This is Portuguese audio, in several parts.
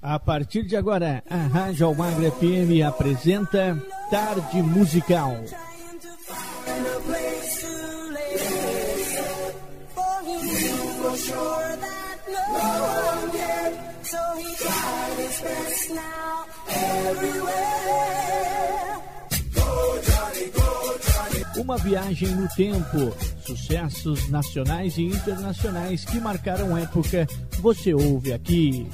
A partir de agora, a Rádio Almagra FM apresenta Tarde Musical. Uma viagem no tempo, sucessos nacionais e internacionais que marcaram época, você ouve aqui.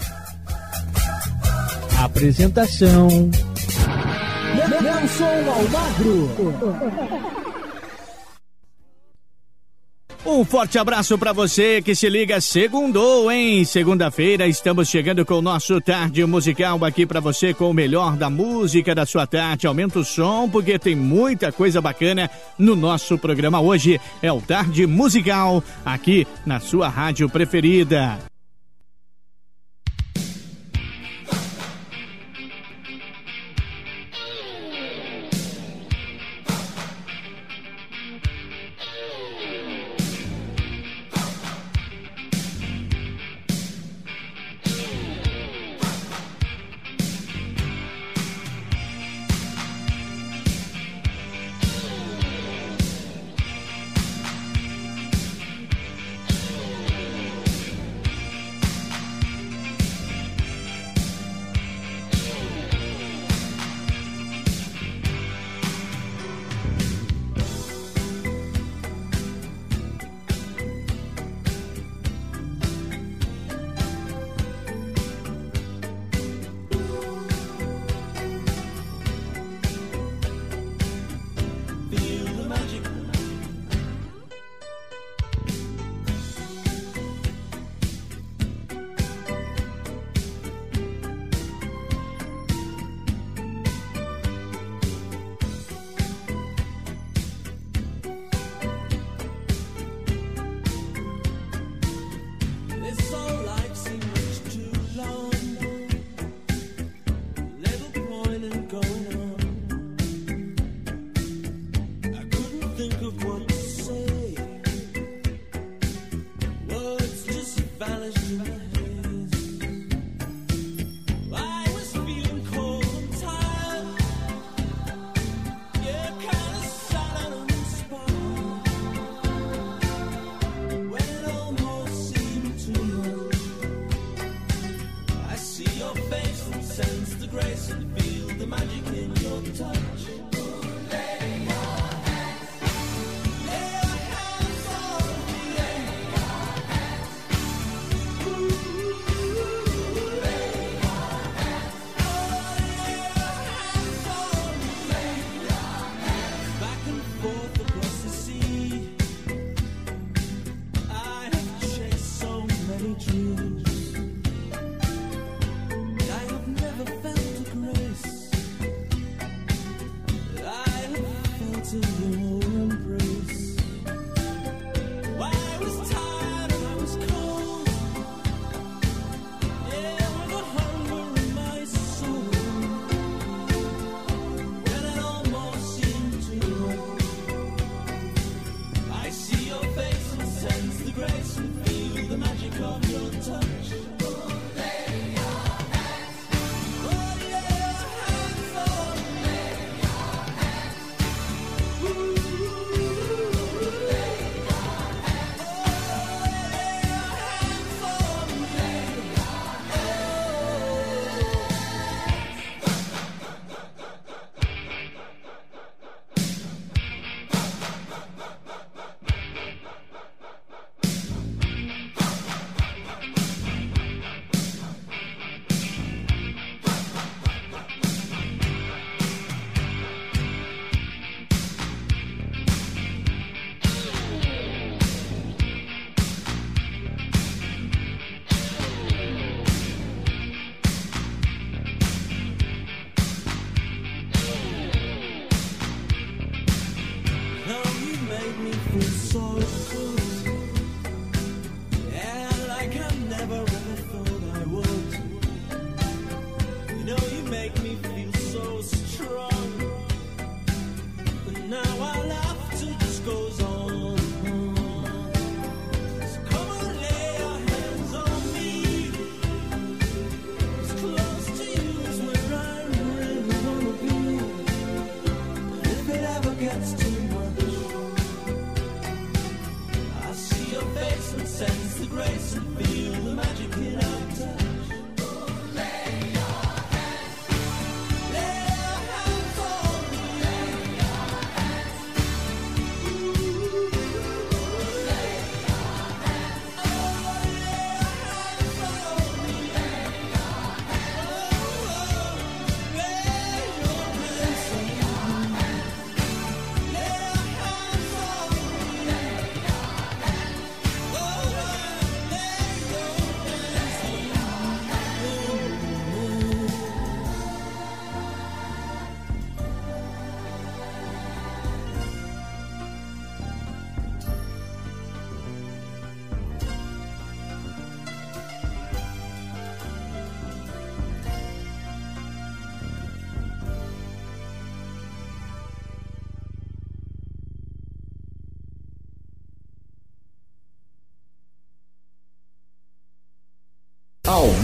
Apresentação: Nelson Almagro. Um forte abraço para você que se liga segundou, hein? Segunda-feira estamos chegando com o nosso tarde musical aqui para você com o melhor da música da sua tarde. Aumenta o som porque tem muita coisa bacana no nosso programa hoje. É o Tarde Musical aqui na sua rádio preferida.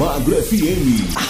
Almagro FM.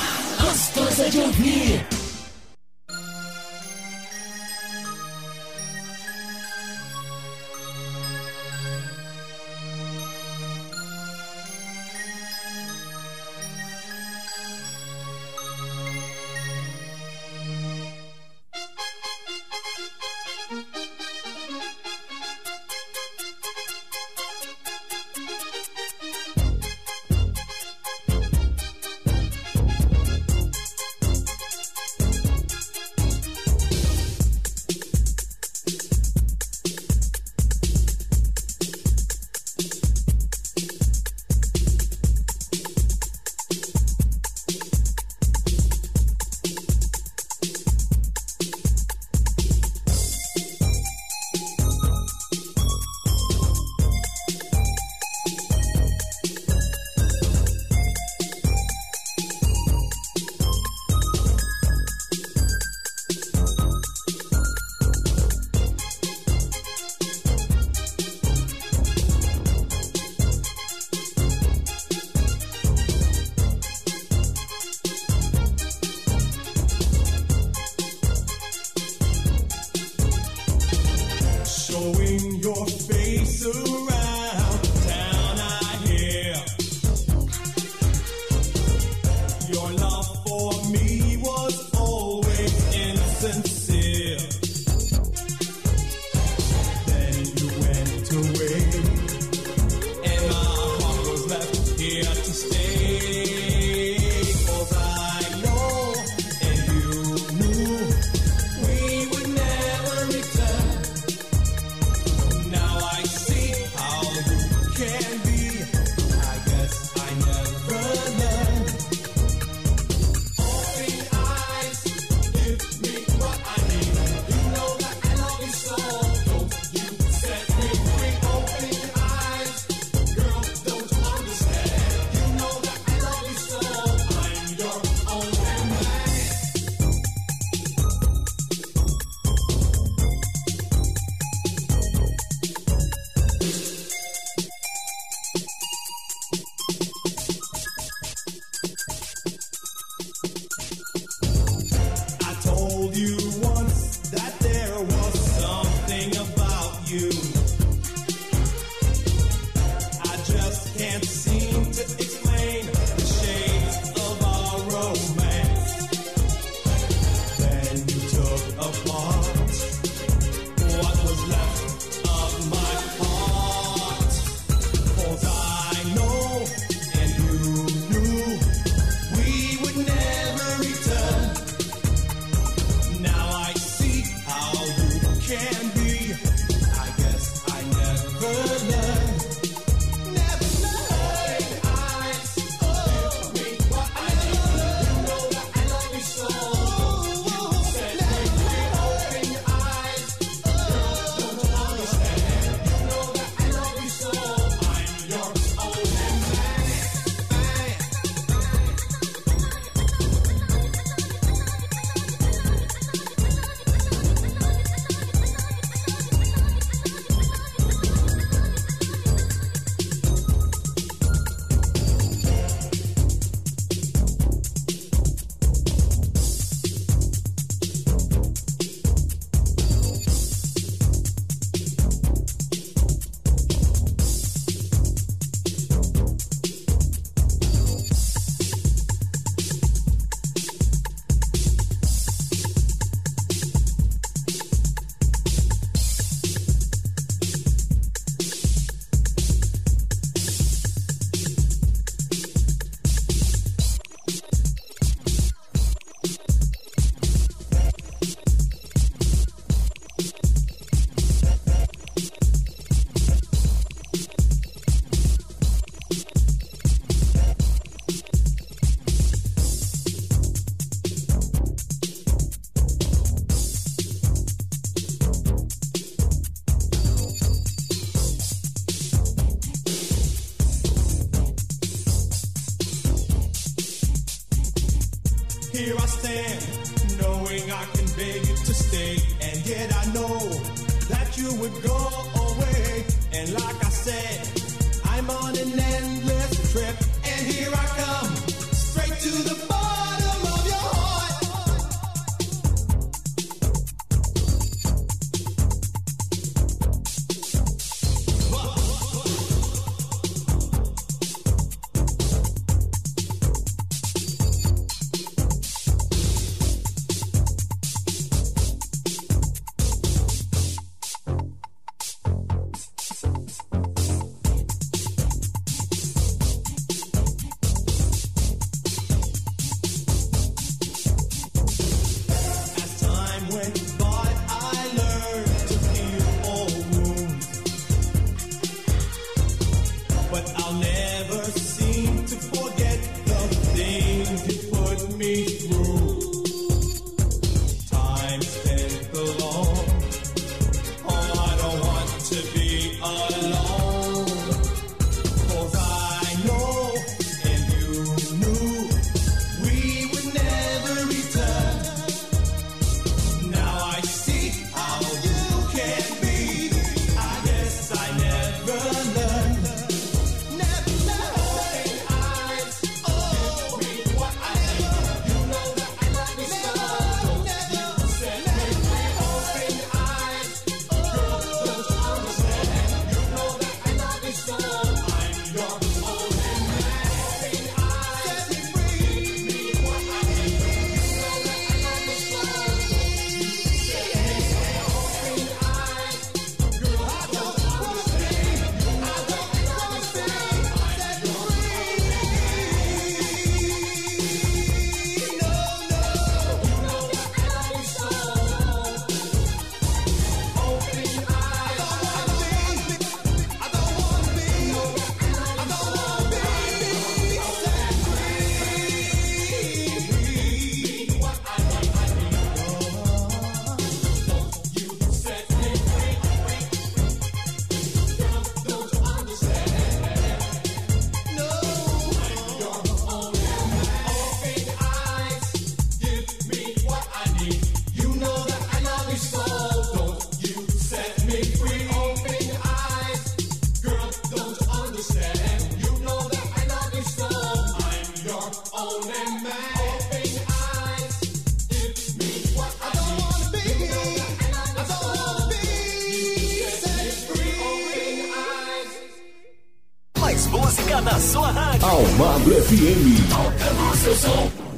Almagro FM. Alta seu som.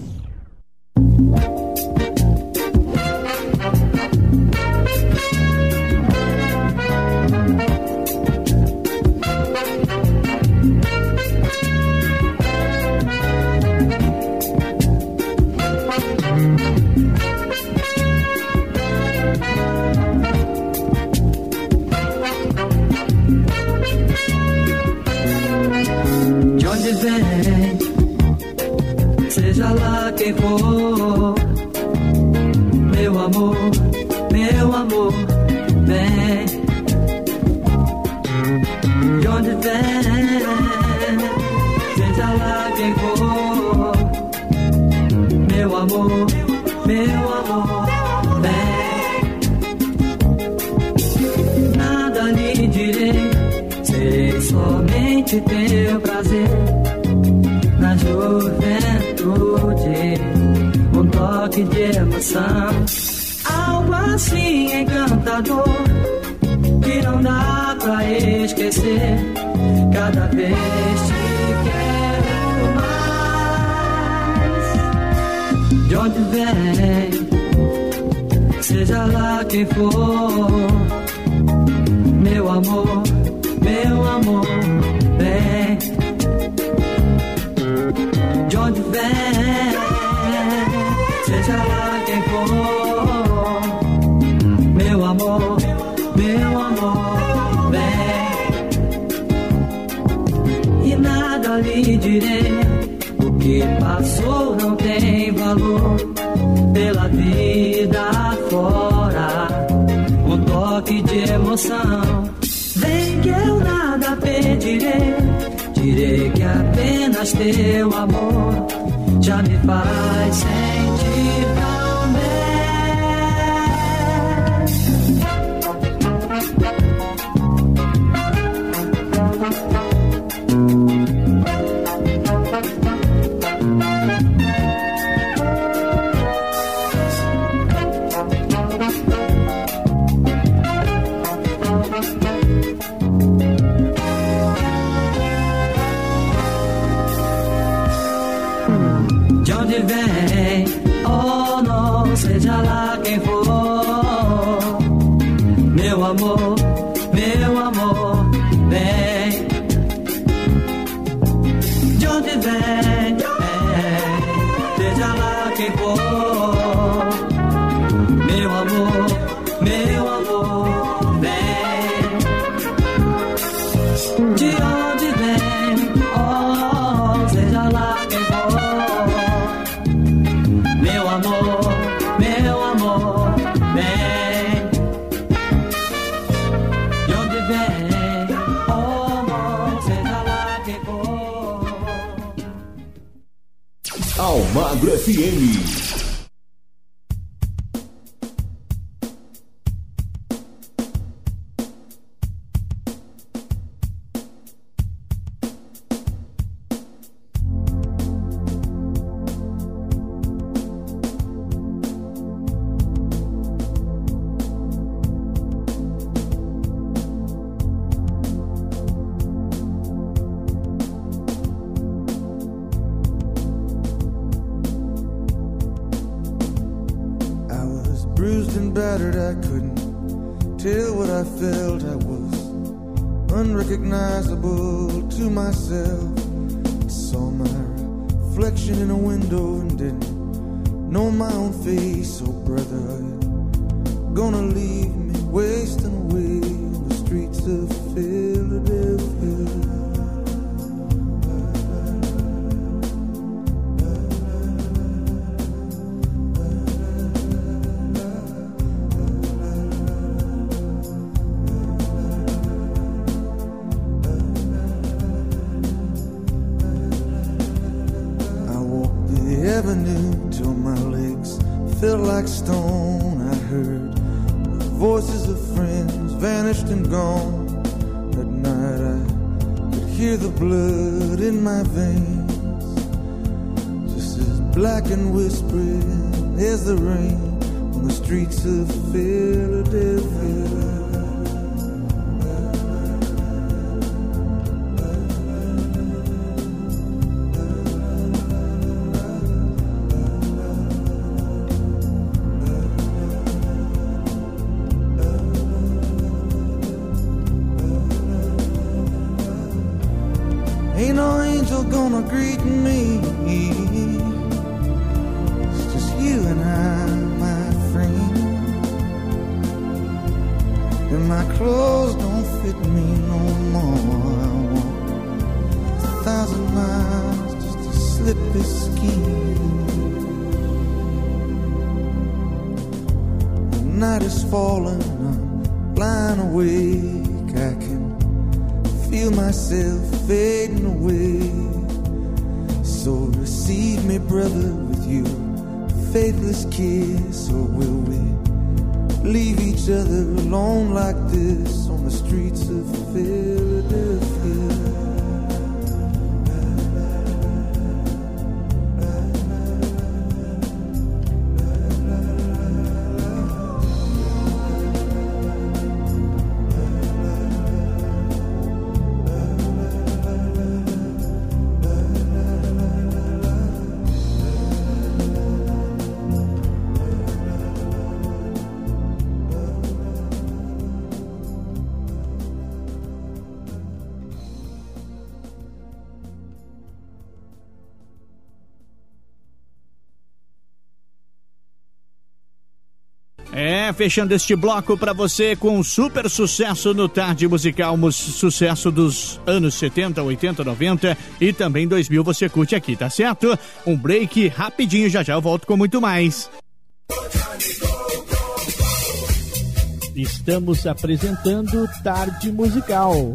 Blood Fechando este bloco para você com um super sucesso no Tarde Musical, um sucesso dos anos 70, 80, 90 e também 2000 você curte aqui, tá certo? Um break rapidinho, já já eu volto com muito mais. Estamos apresentando Tarde Musical.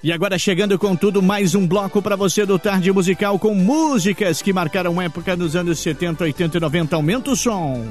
E agora chegando com tudo, mais um bloco para você do Tarde Musical com músicas que marcaram época nos anos 70, 80 e 90. Aumenta o som.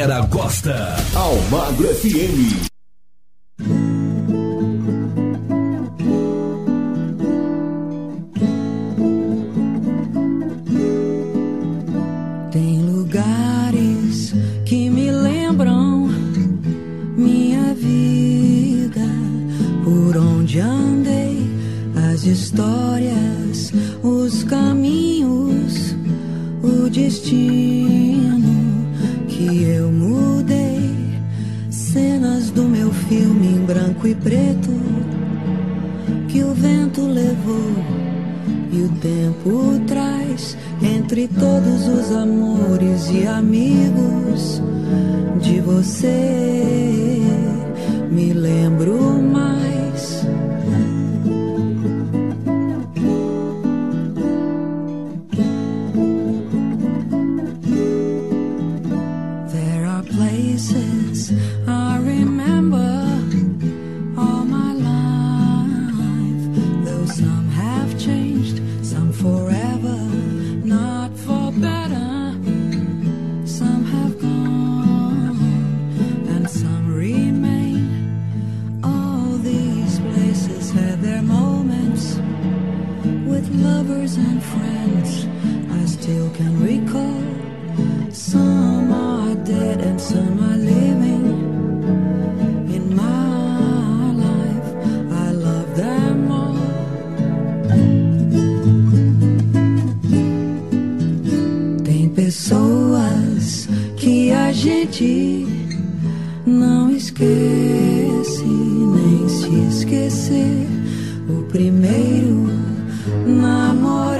galera gosta. Almagro FM. esquece nem se esquecer o primeiro namorado.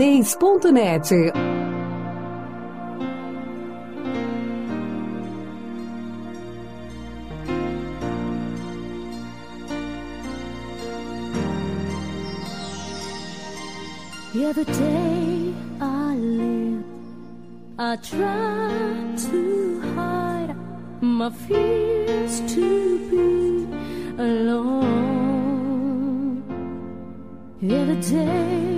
radez.net. The other day I live, I tried too hard my fears to be alone. The other day.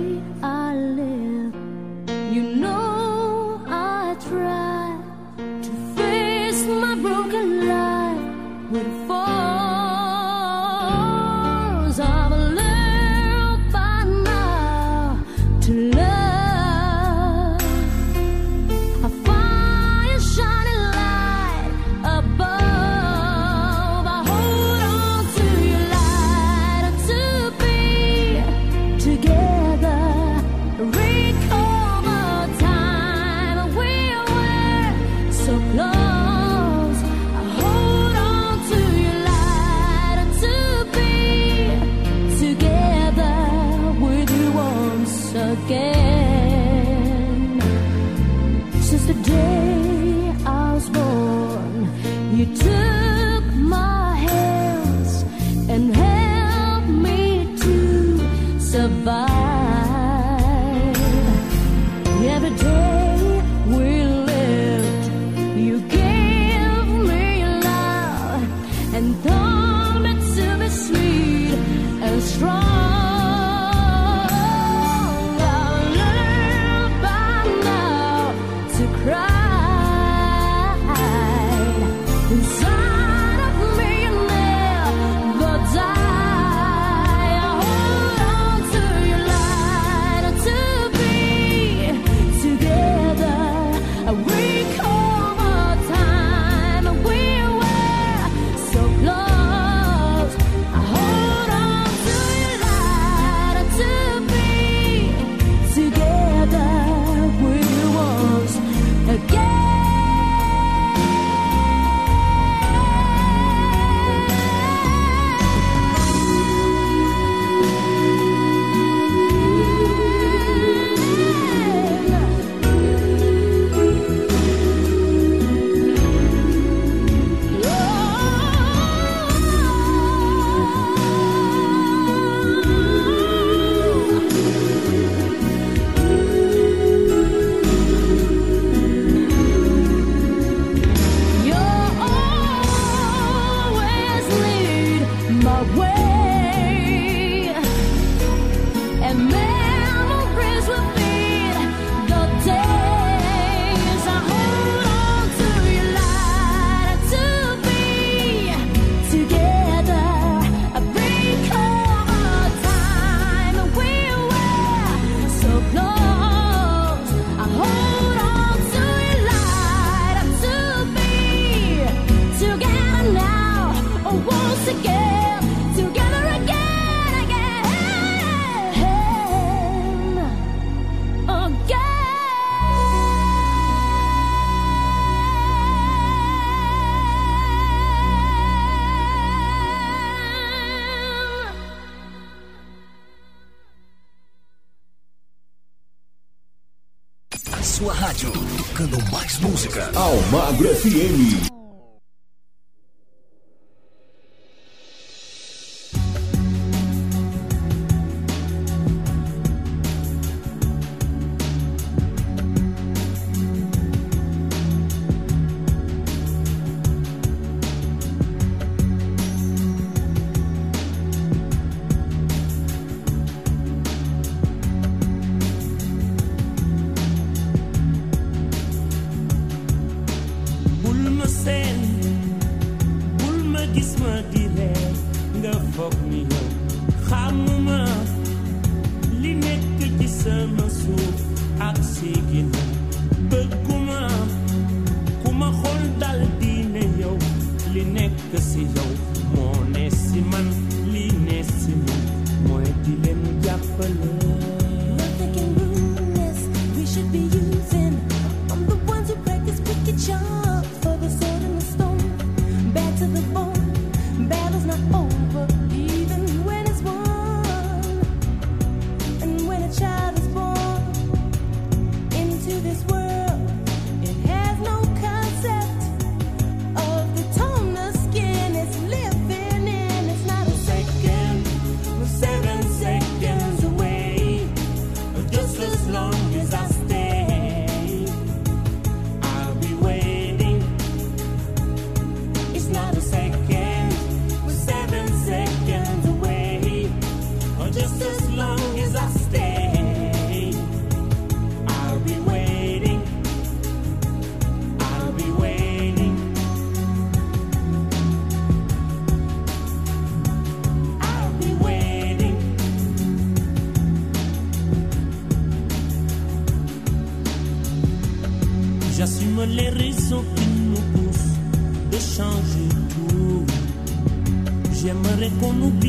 como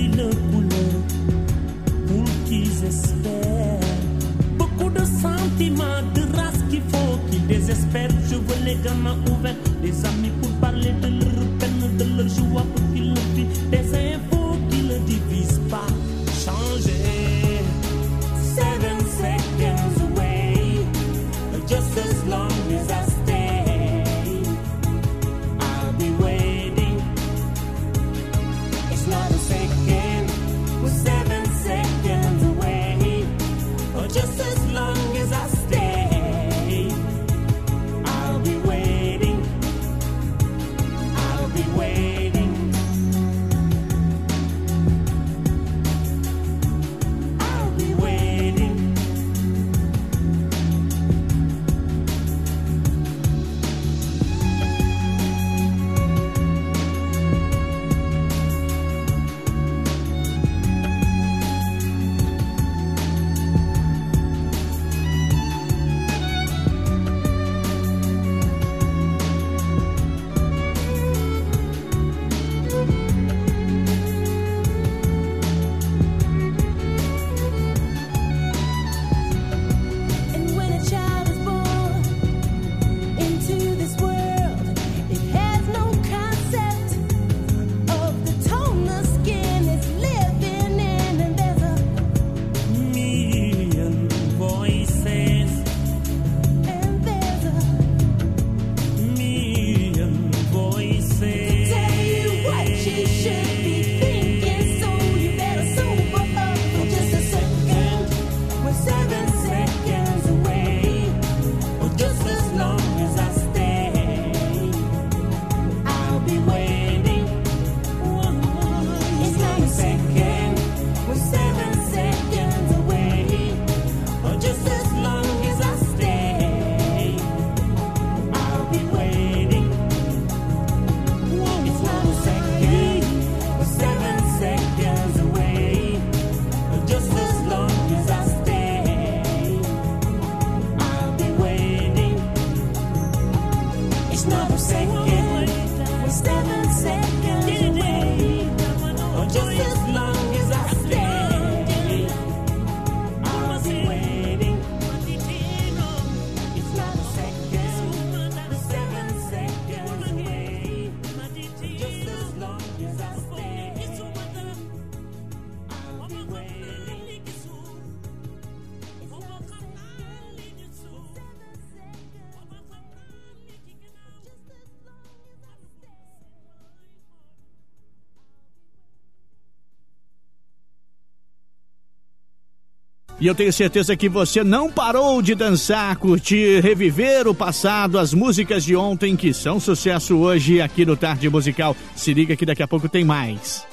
E eu tenho certeza que você não parou de dançar, curtir, reviver o passado, as músicas de ontem que são sucesso hoje aqui no Tarde Musical. Se liga que daqui a pouco tem mais.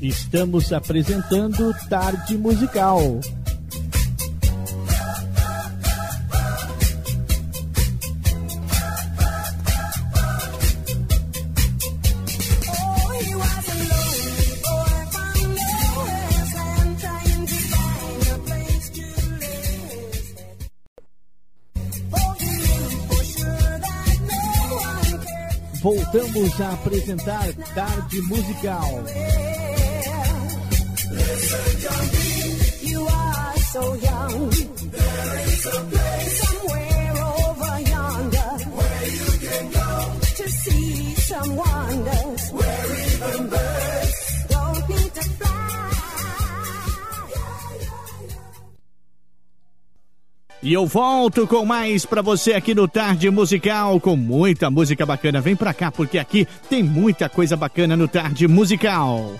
Estamos apresentando Tarde Musical. voltamos a apresentar Tarde Musical. Listen to me, you are so E eu volto com mais para você aqui no Tarde Musical, com muita música bacana. Vem pra cá, porque aqui tem muita coisa bacana no Tarde Musical.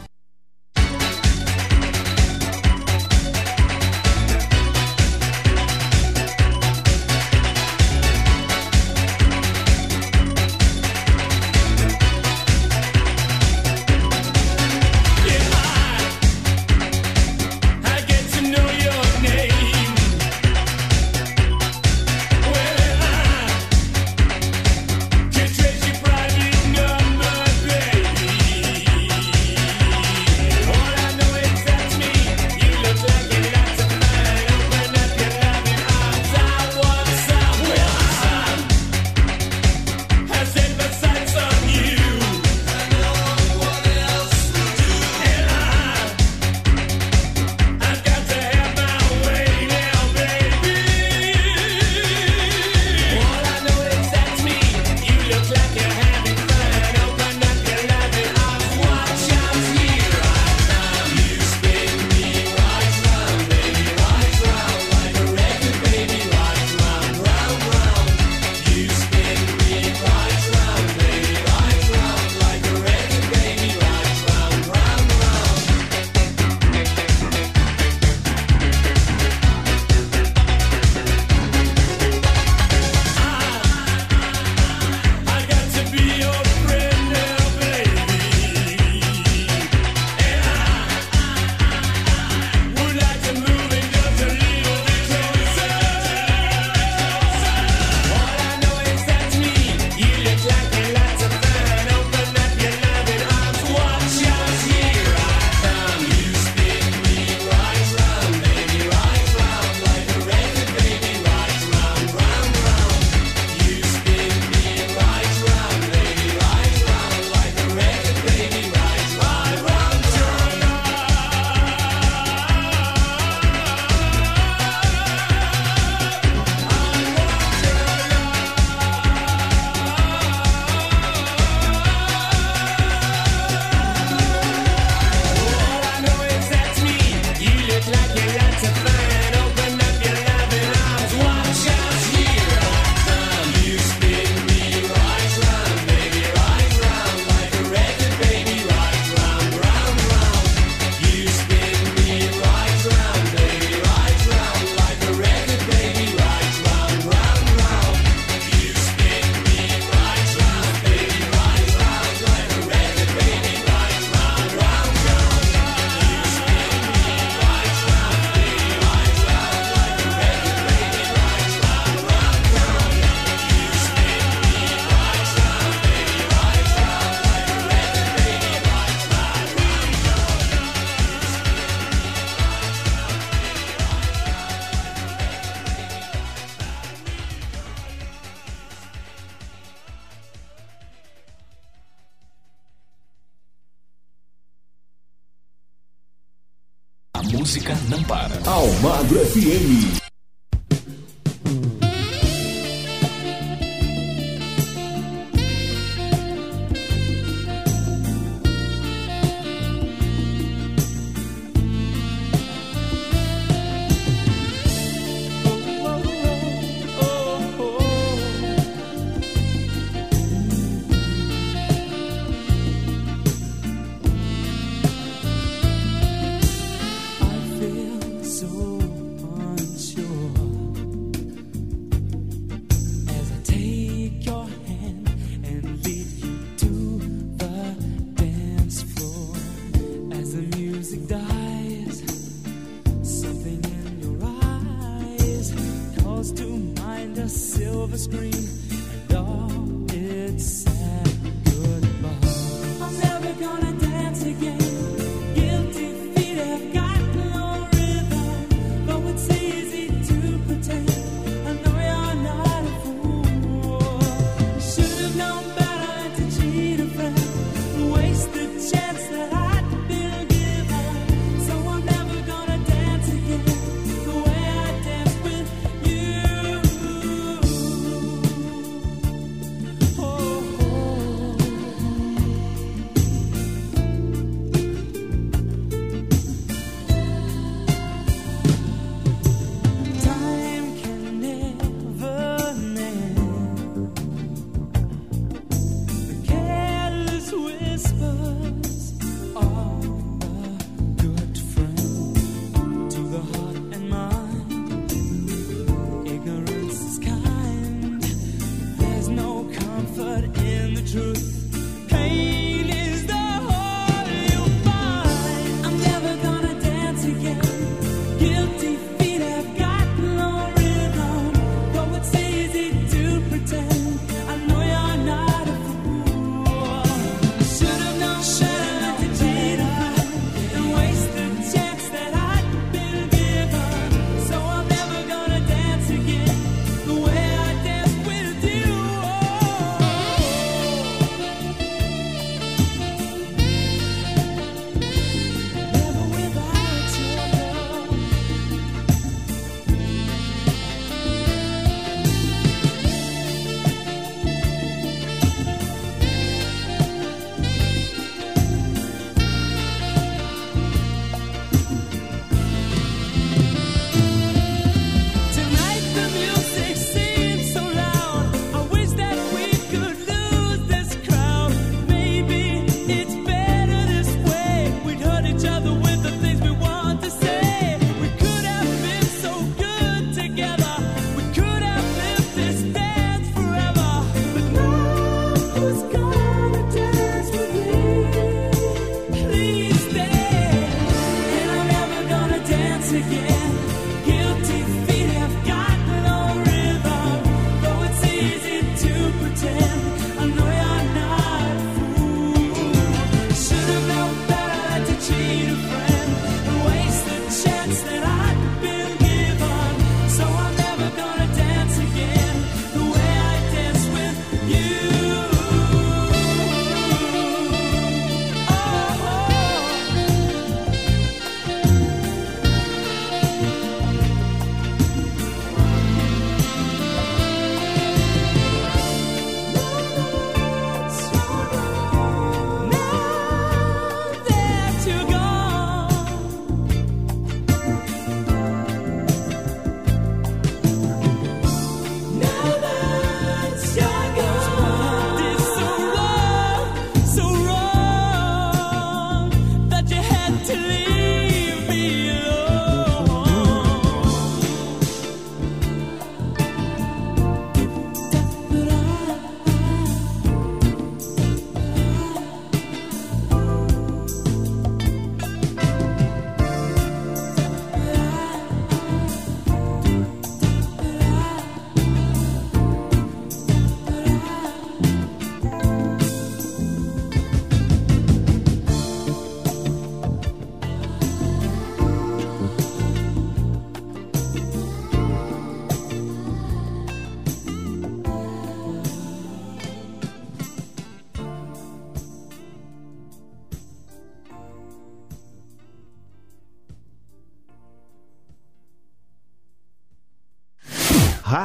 calls to mind a silver screen, and all its sad.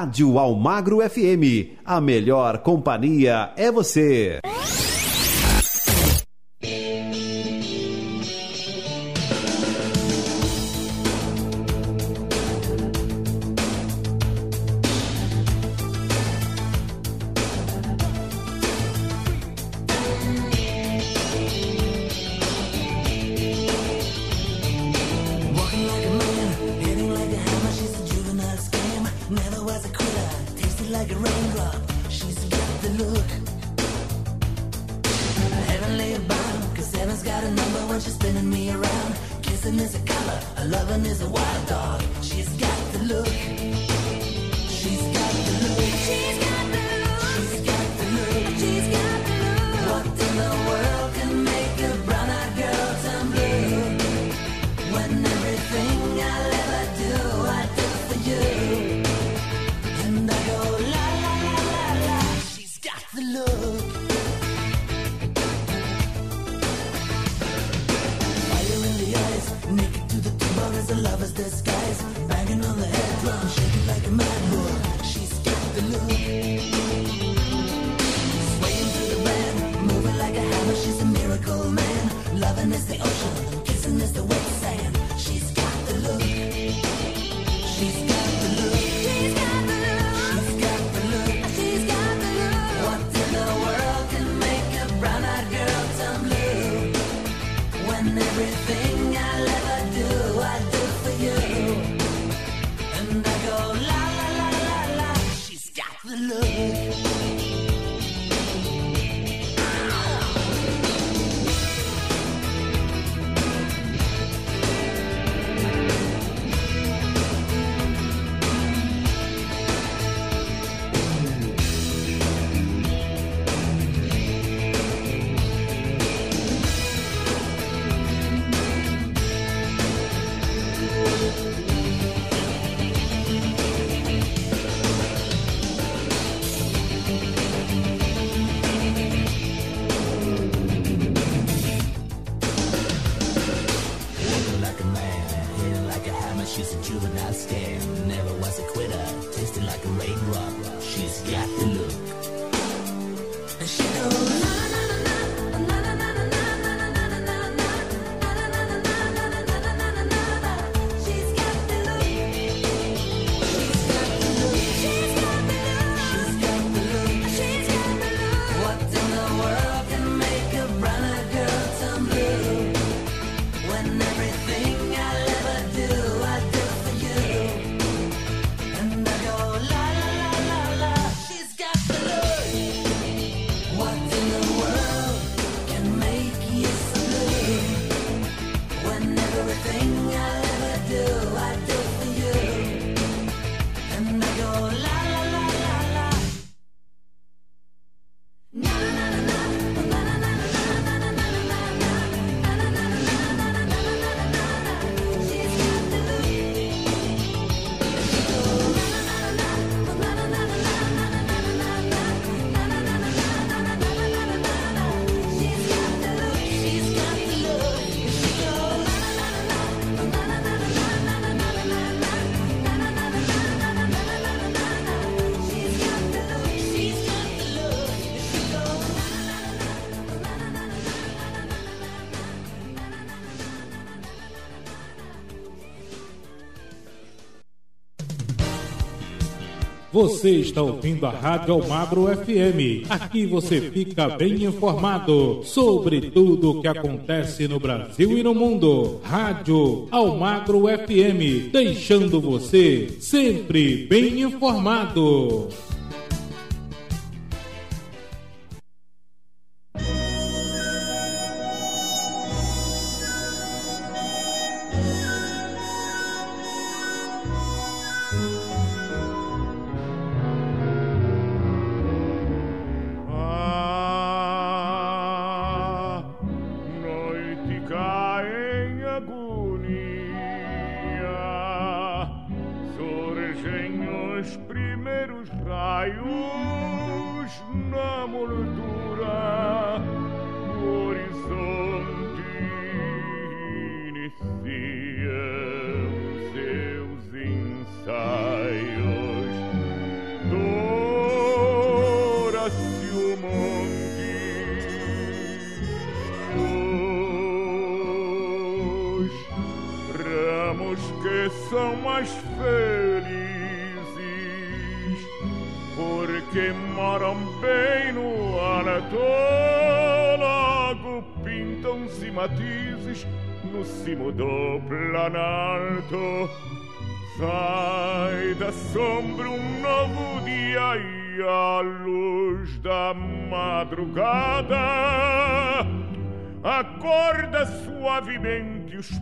Rádio Almagro FM. A melhor companhia é você. Você está ouvindo a Rádio Almagro FM. Aqui você fica bem informado sobre tudo o que acontece no Brasil e no mundo. Rádio Almagro FM, deixando você sempre bem informado.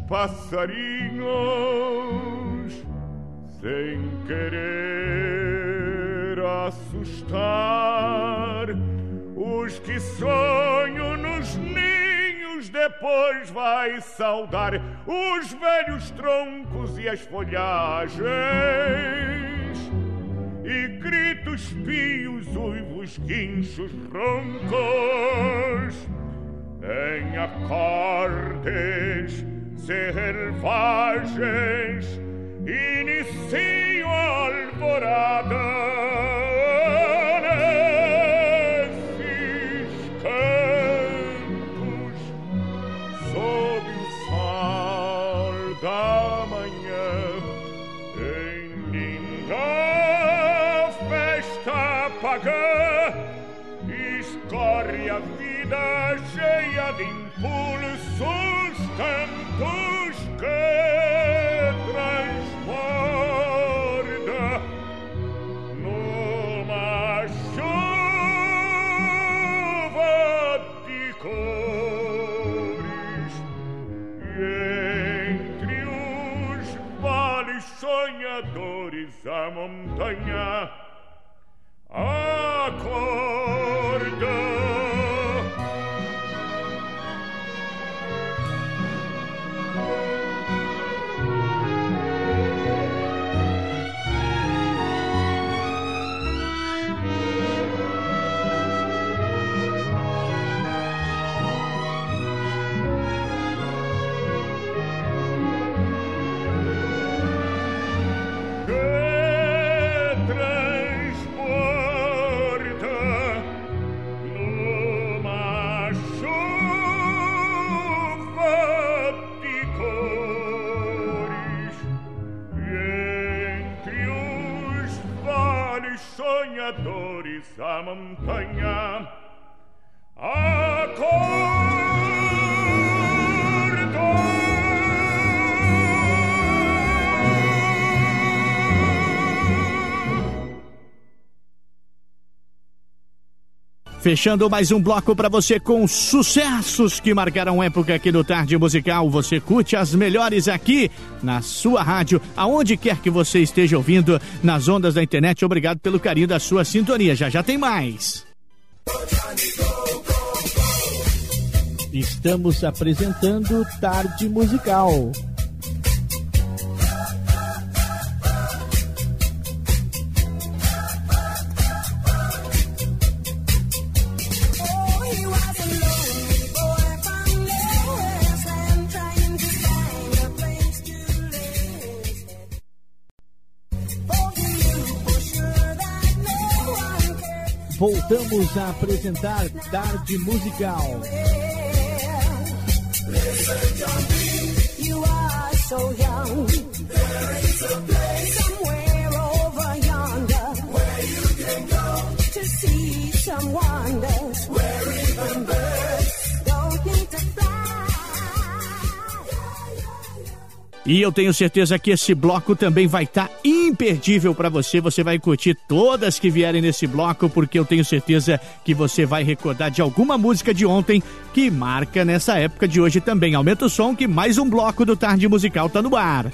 Passarinhos sem querer assustar os que sonham nos ninhos depois vai saudar os velhos troncos e as folhagens e gritos pios, uivos, guinchos roncos em acordes selvagens inicio alborada Fechando mais um bloco para você com sucessos que marcaram época aqui no Tarde Musical. Você curte as melhores aqui na sua rádio, aonde quer que você esteja ouvindo, nas ondas da internet. Obrigado pelo carinho da sua sintonia. Já já tem mais. Estamos apresentando Tarde Musical. Voltamos a apresentar Tarde Musical. E eu tenho certeza que esse bloco também vai estar imperdível para você. Você vai curtir todas que vierem nesse bloco, porque eu tenho certeza que você vai recordar de alguma música de ontem que marca nessa época de hoje também. Aumenta o som que mais um bloco do Tarde Musical tá no ar.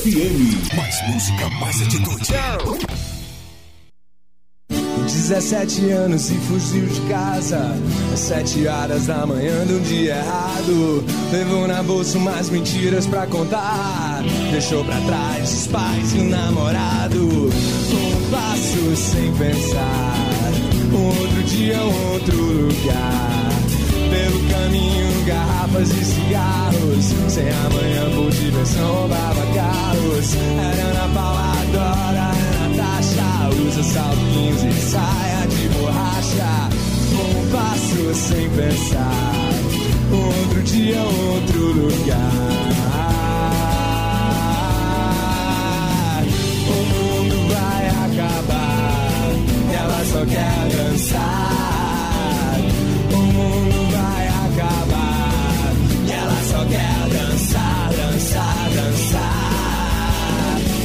FM. Mais música, mais atitude. 17 anos e fugiu de casa. Às 7 horas da manhã de um dia errado. Levou na bolsa umas mentiras pra contar. Deixou pra trás os pais e o namorado. Um passo sem pensar. Um outro dia, um outro lugar pelo caminho garrafas e cigarros. Sem amanhã por diversão roubava carros. Era Ana Paula, adora Natasha. Usa saltinhos e saia de borracha. Um passo sem pensar. Outro dia, outro lugar. O mundo vai acabar. e Ela só quer dançar. Quero dançar, dançar, dançar.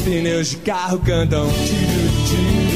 Pneus de carro cantam tiro, tiro.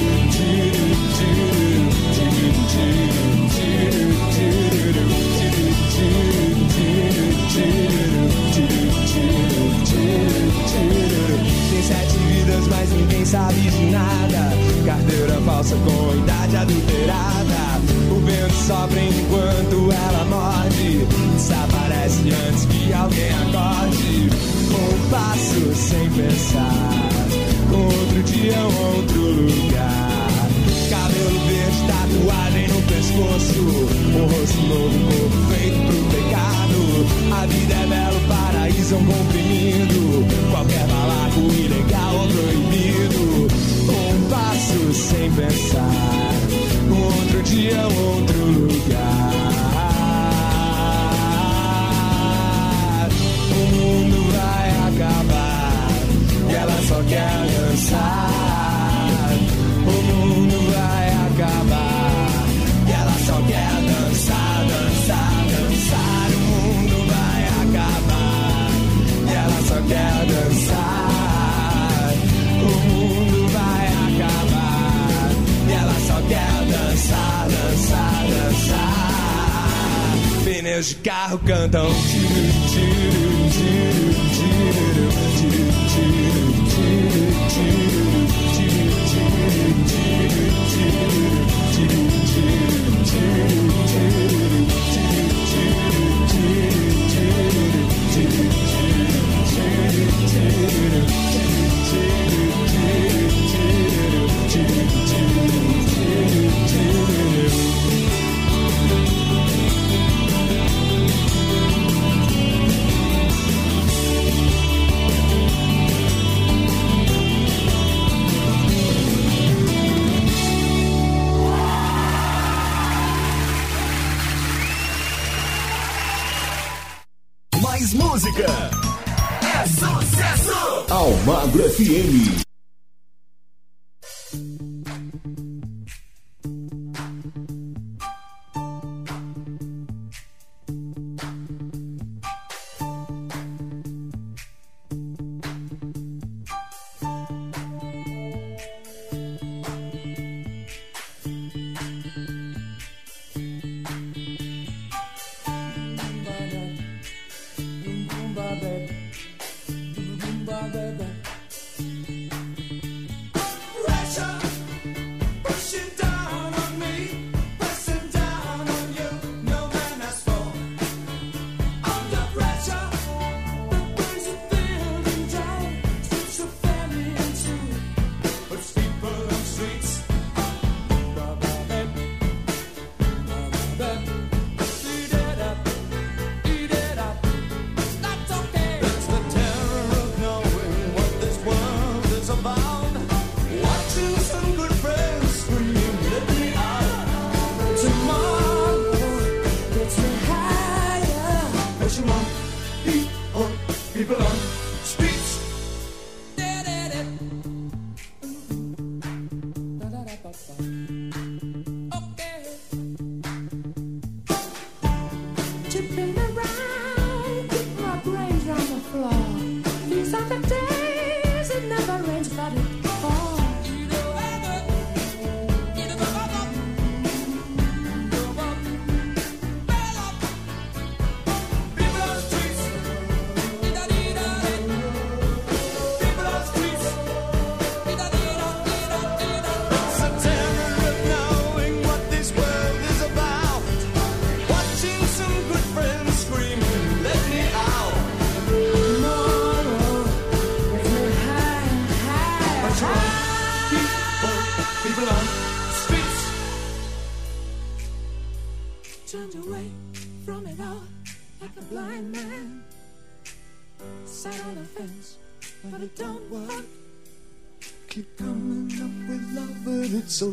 prochaine.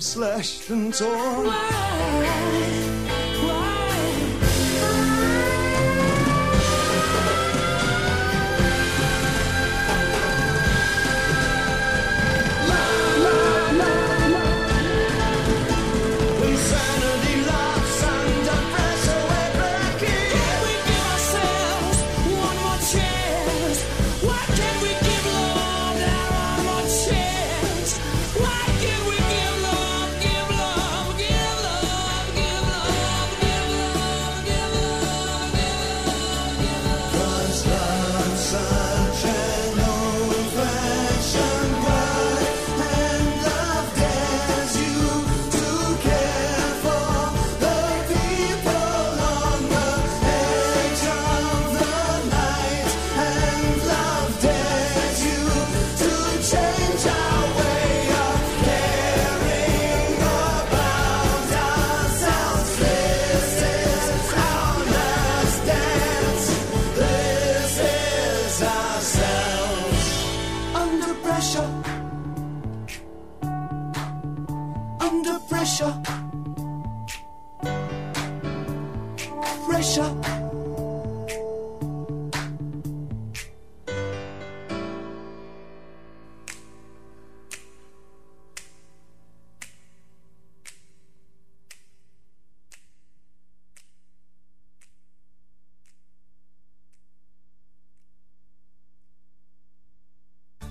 Slashed and torn.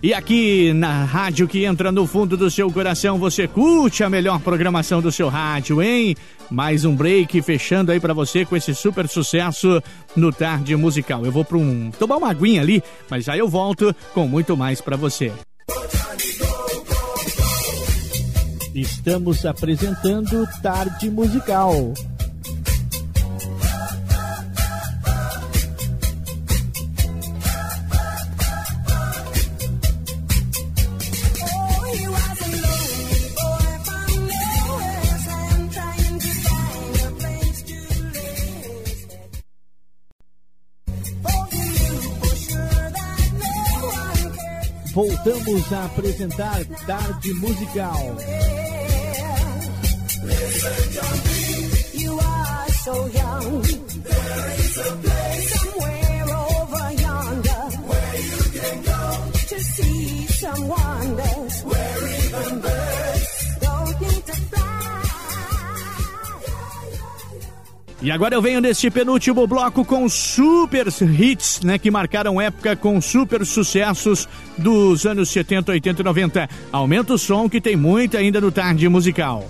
E aqui na rádio que entra no fundo do seu coração, você curte a melhor programação do seu rádio, hein? Mais um break fechando aí pra você com esse super sucesso no Tarde Musical. Eu vou para um tomar uma aguinha ali, mas já eu volto com muito mais pra você. Estamos apresentando Tarde Musical. Voltamos a apresentar Tarde Musical. You are so young. There is a place E agora eu venho neste penúltimo bloco com super hits, né, que marcaram época com super sucessos dos anos 70, 80 e 90. Aumenta o som que tem muito ainda no Tarde Musical.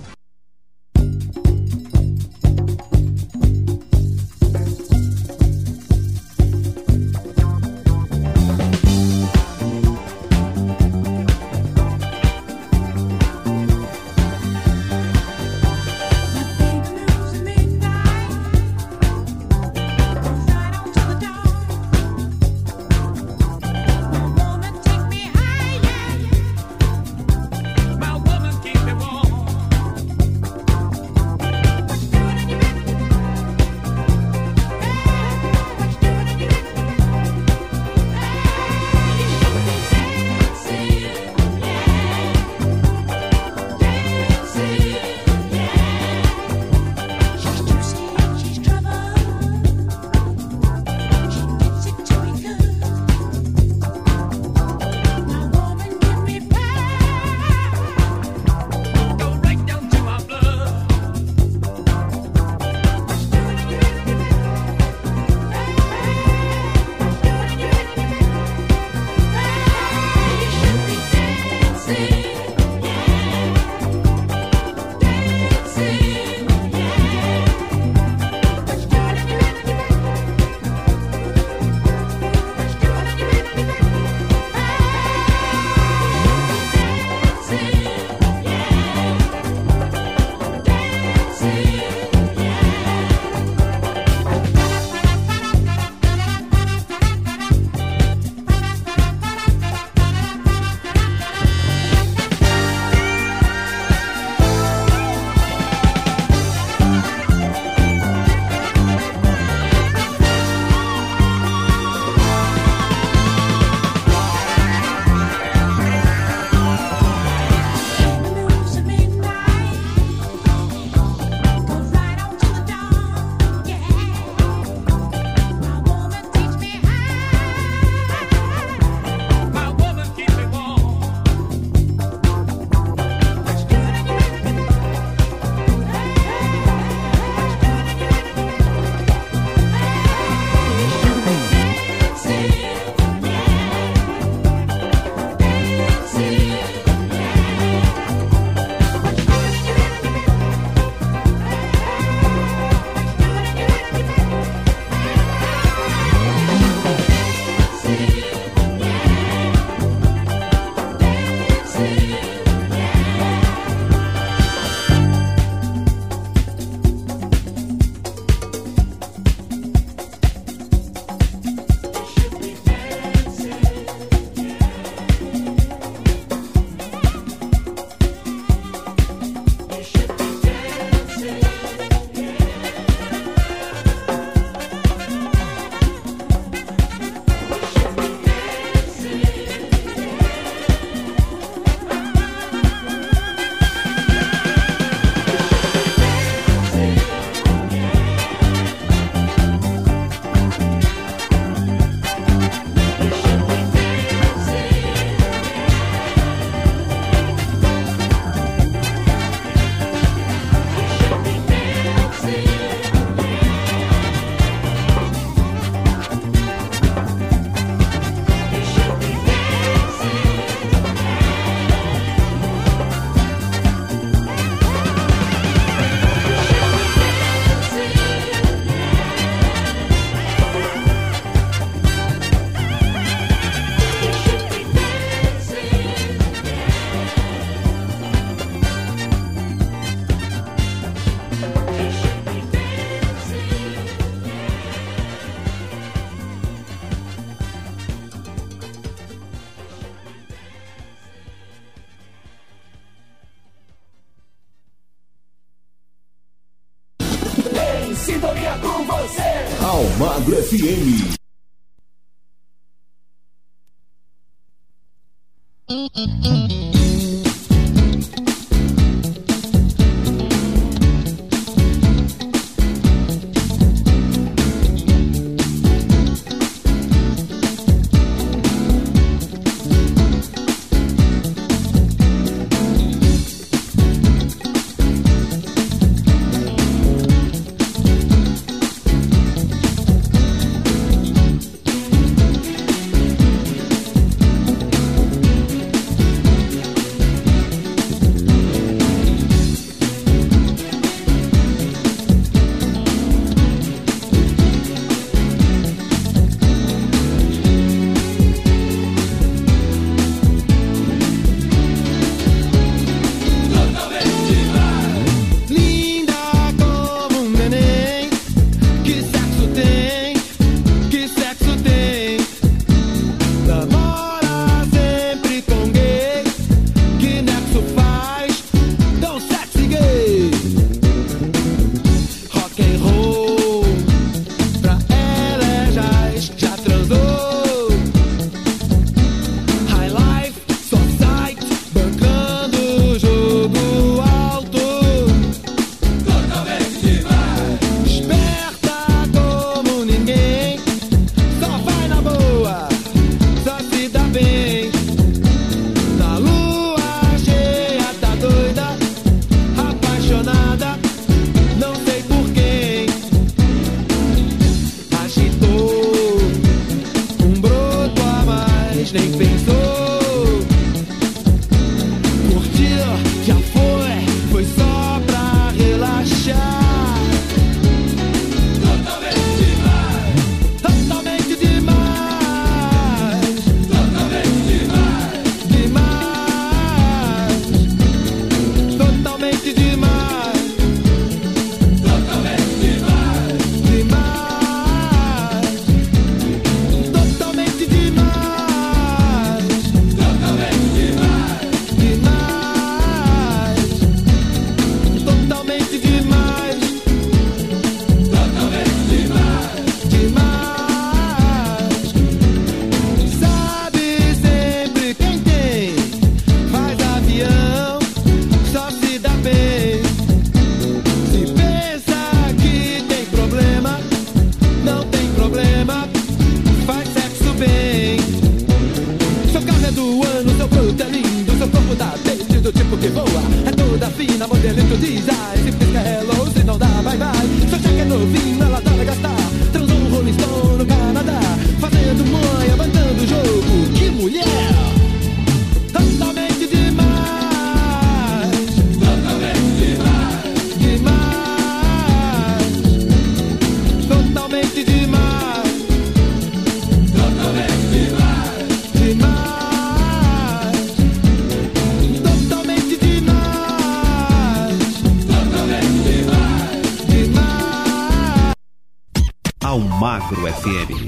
Almagro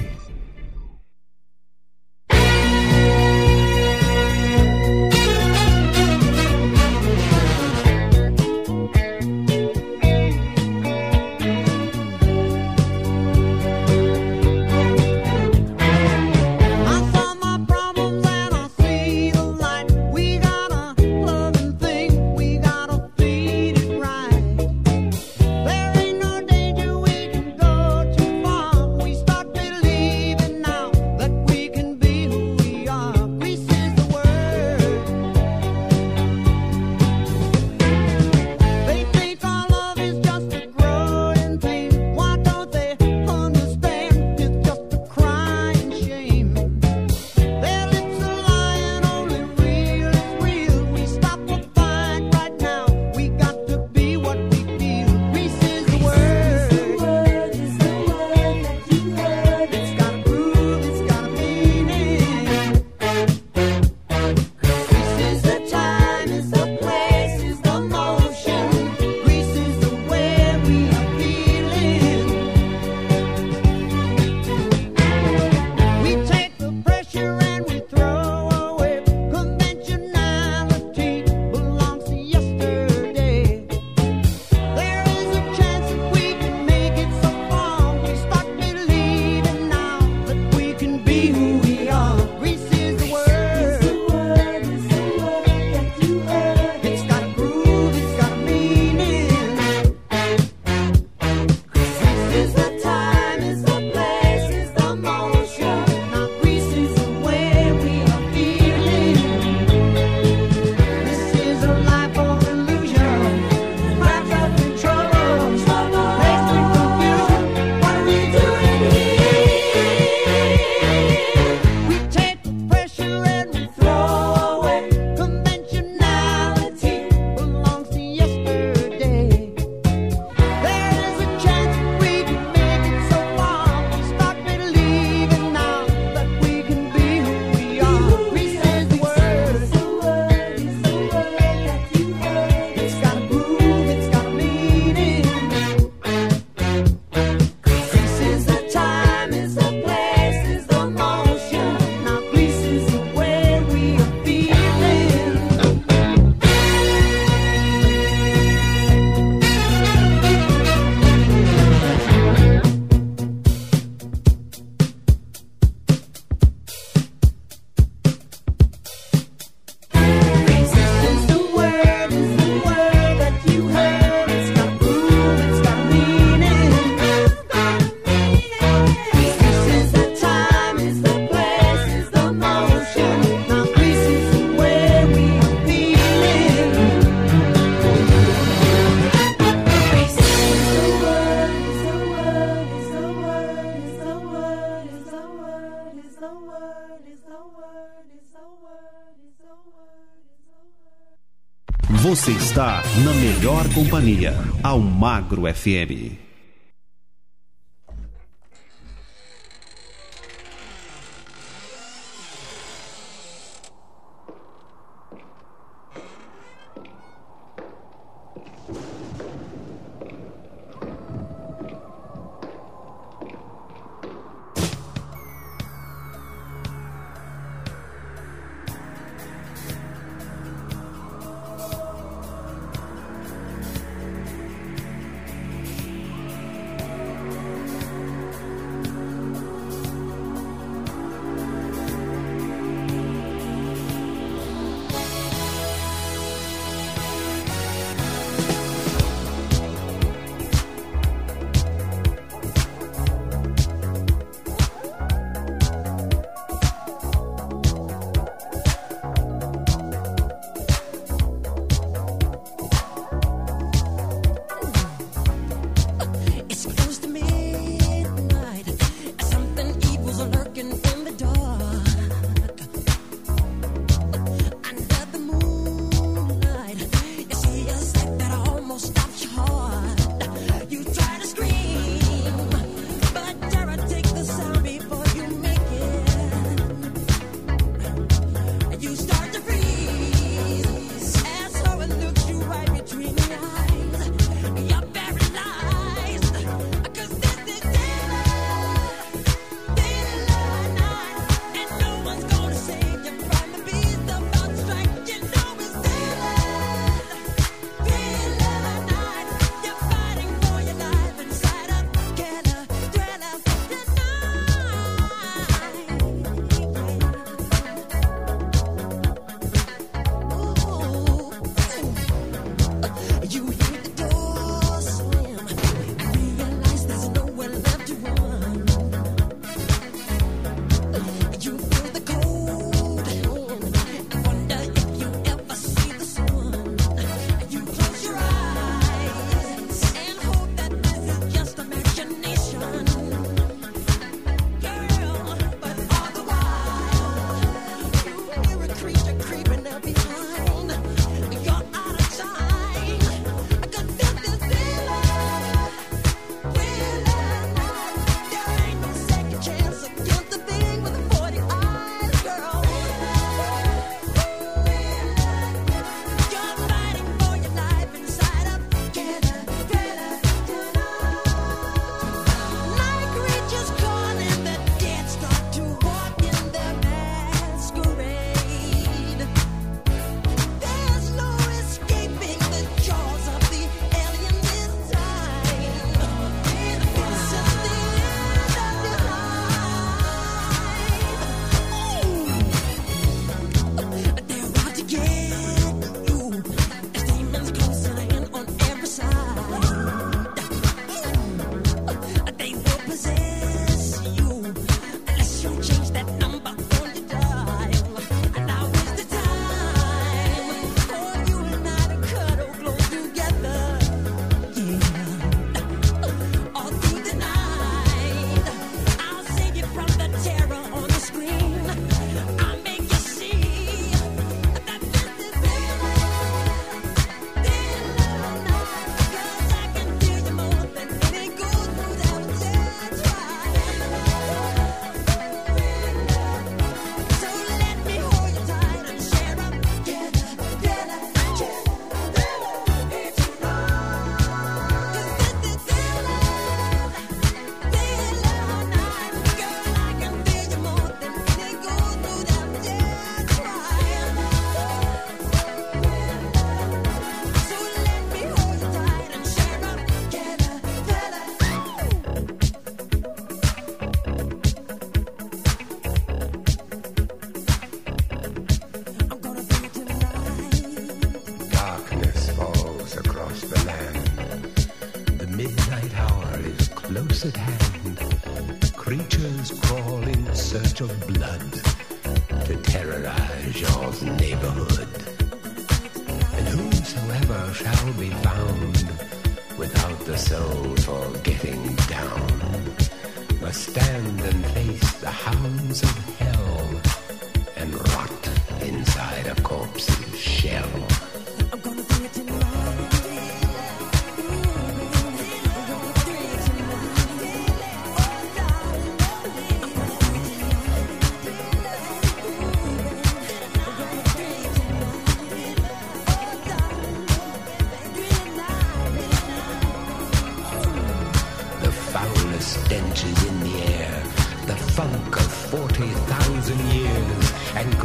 Você está na melhor companhia, Almagro FM.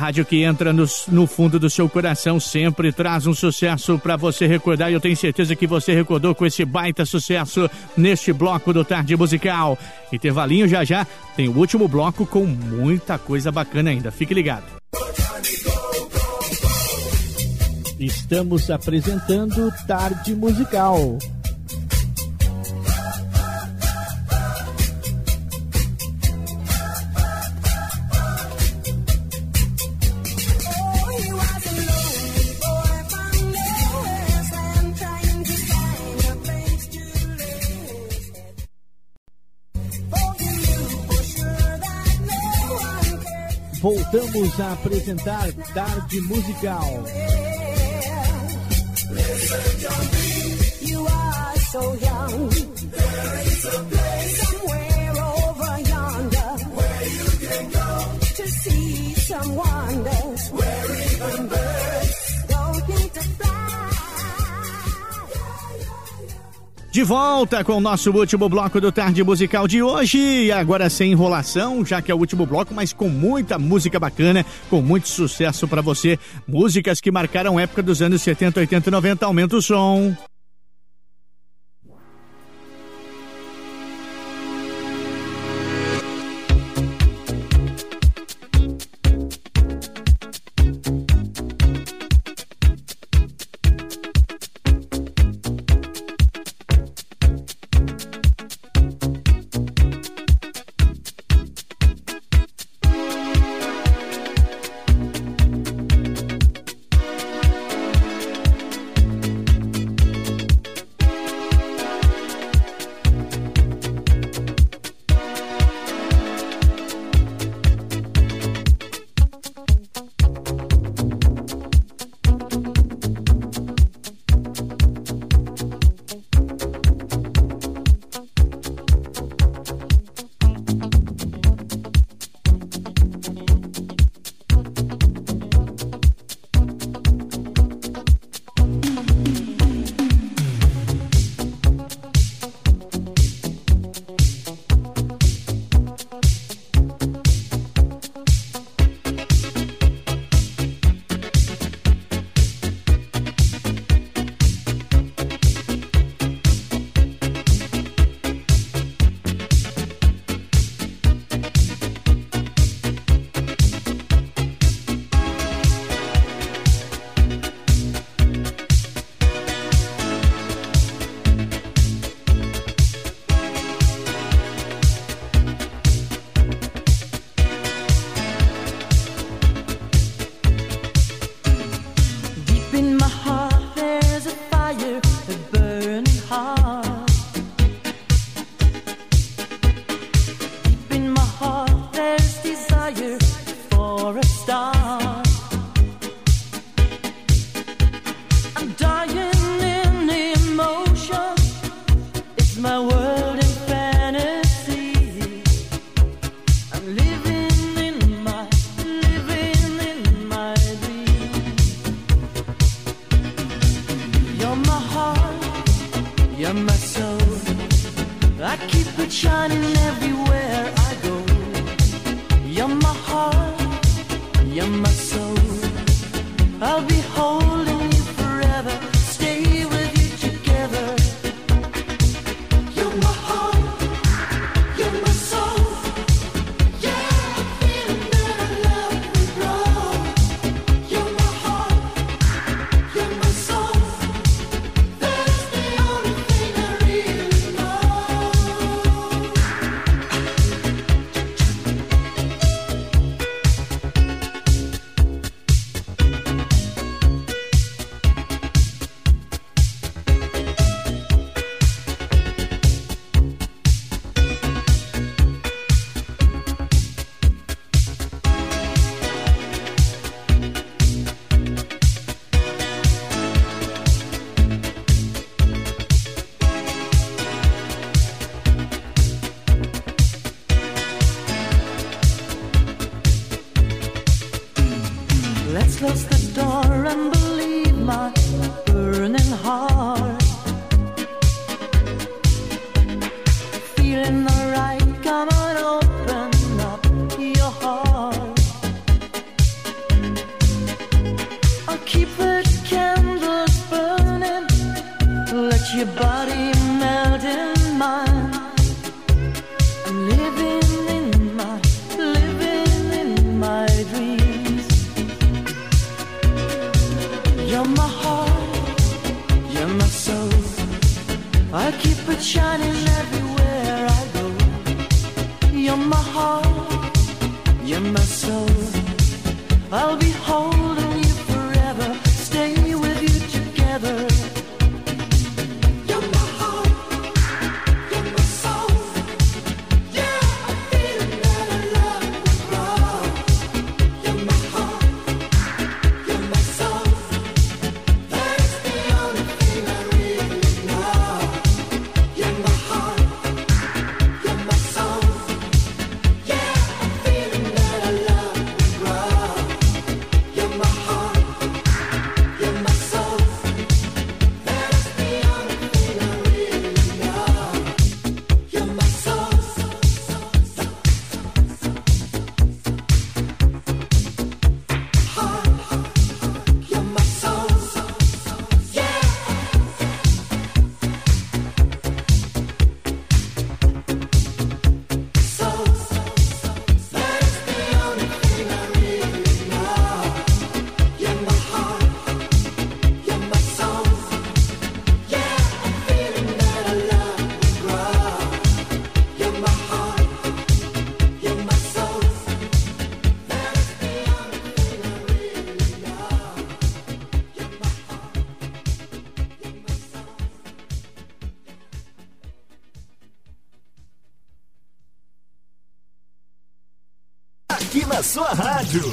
rádio que entra no, no fundo do seu coração sempre traz um sucesso para você recordar. E eu tenho certeza que você recordou com esse baita sucesso neste bloco do Tarde Musical. Intervalinho já já tem o último bloco com muita coisa bacana ainda. Fique ligado. Estamos apresentando Tarde Musical. Voltamos a apresentar Tarde Musical. De volta com o nosso último bloco do Tarde Musical de hoje. Agora sem enrolação, já que é o último bloco, mas com muita música bacana, com muito sucesso pra você. Músicas que marcaram época dos anos 70, 80 e 90. Aumenta o som.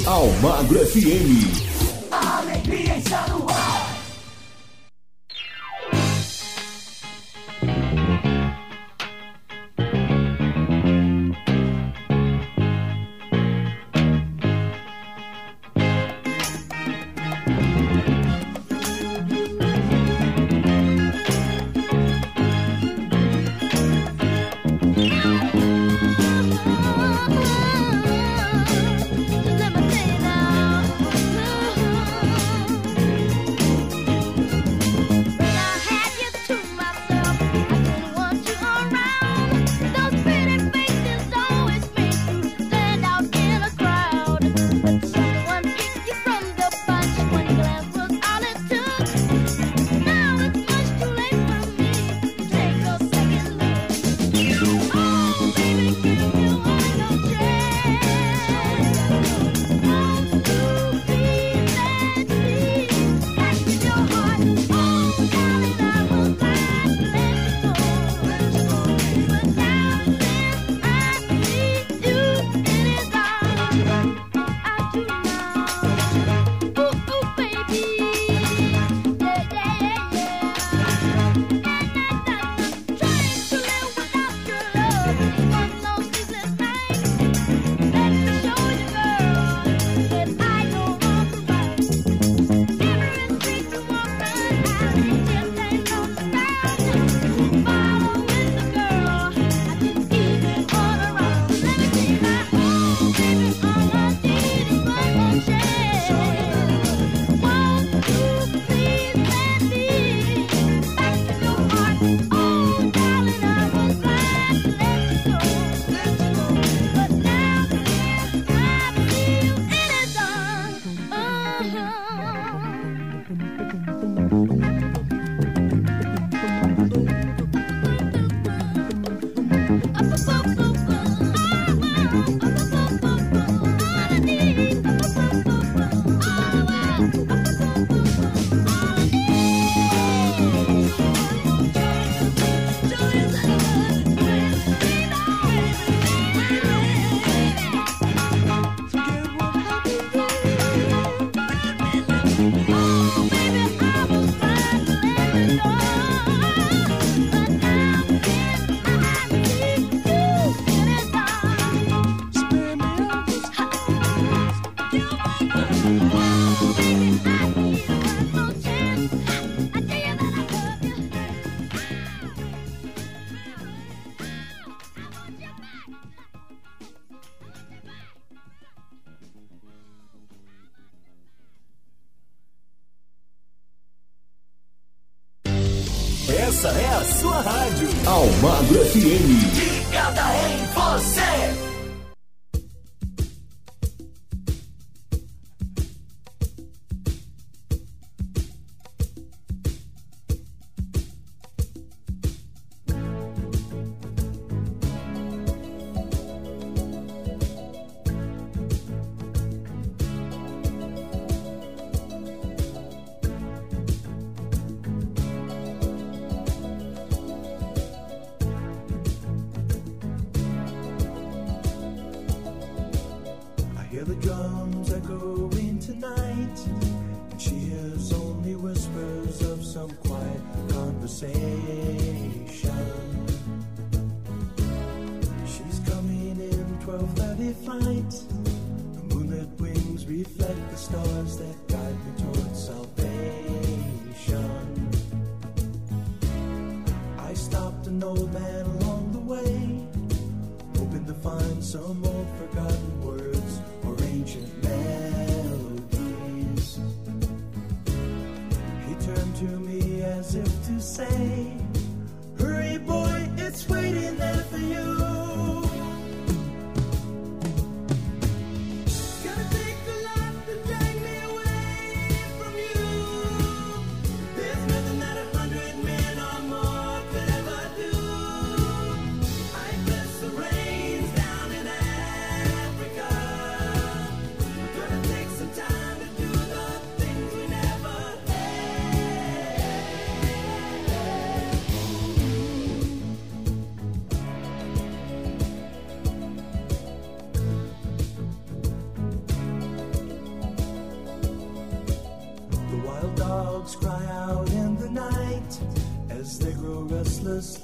Almagro FM.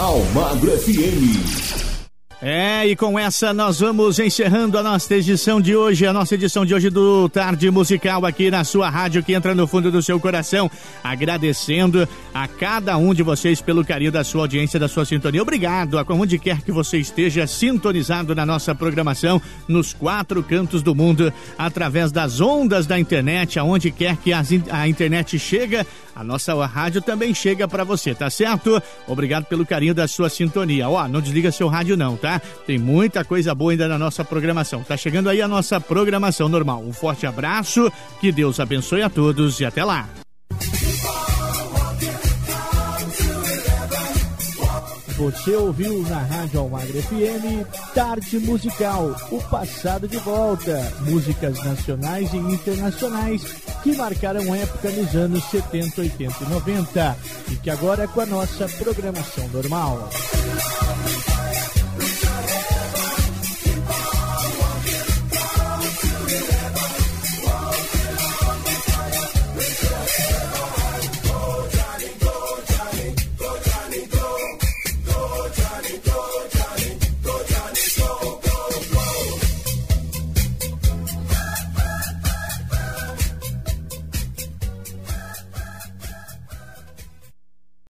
Almagro FM. É, e com essa nós vamos encerrando a nossa edição de hoje, a nossa edição de hoje do Tarde Musical aqui na sua rádio que entra no fundo do seu coração, agradecendo a cada um de vocês pelo carinho da sua audiência, da sua sintonia. Obrigado a onde quer que você esteja sintonizado na nossa programação nos quatro cantos do mundo, através das ondas da internet, aonde quer que a internet chega, a nossa rádio também chega para você, tá certo? Obrigado pelo carinho da sua sintonia. Ó, não desliga seu rádio não, tá? Tem muita coisa boa ainda na nossa programação. Tá chegando aí a nossa programação normal. Um forte abraço, que Deus abençoe a todos e até lá. Você ouviu na Rádio Almagre FM Tarde Musical, o passado de volta. Músicas nacionais e internacionais que marcaram época nos anos 70, 80 e 90 e que agora é com a nossa programação normal.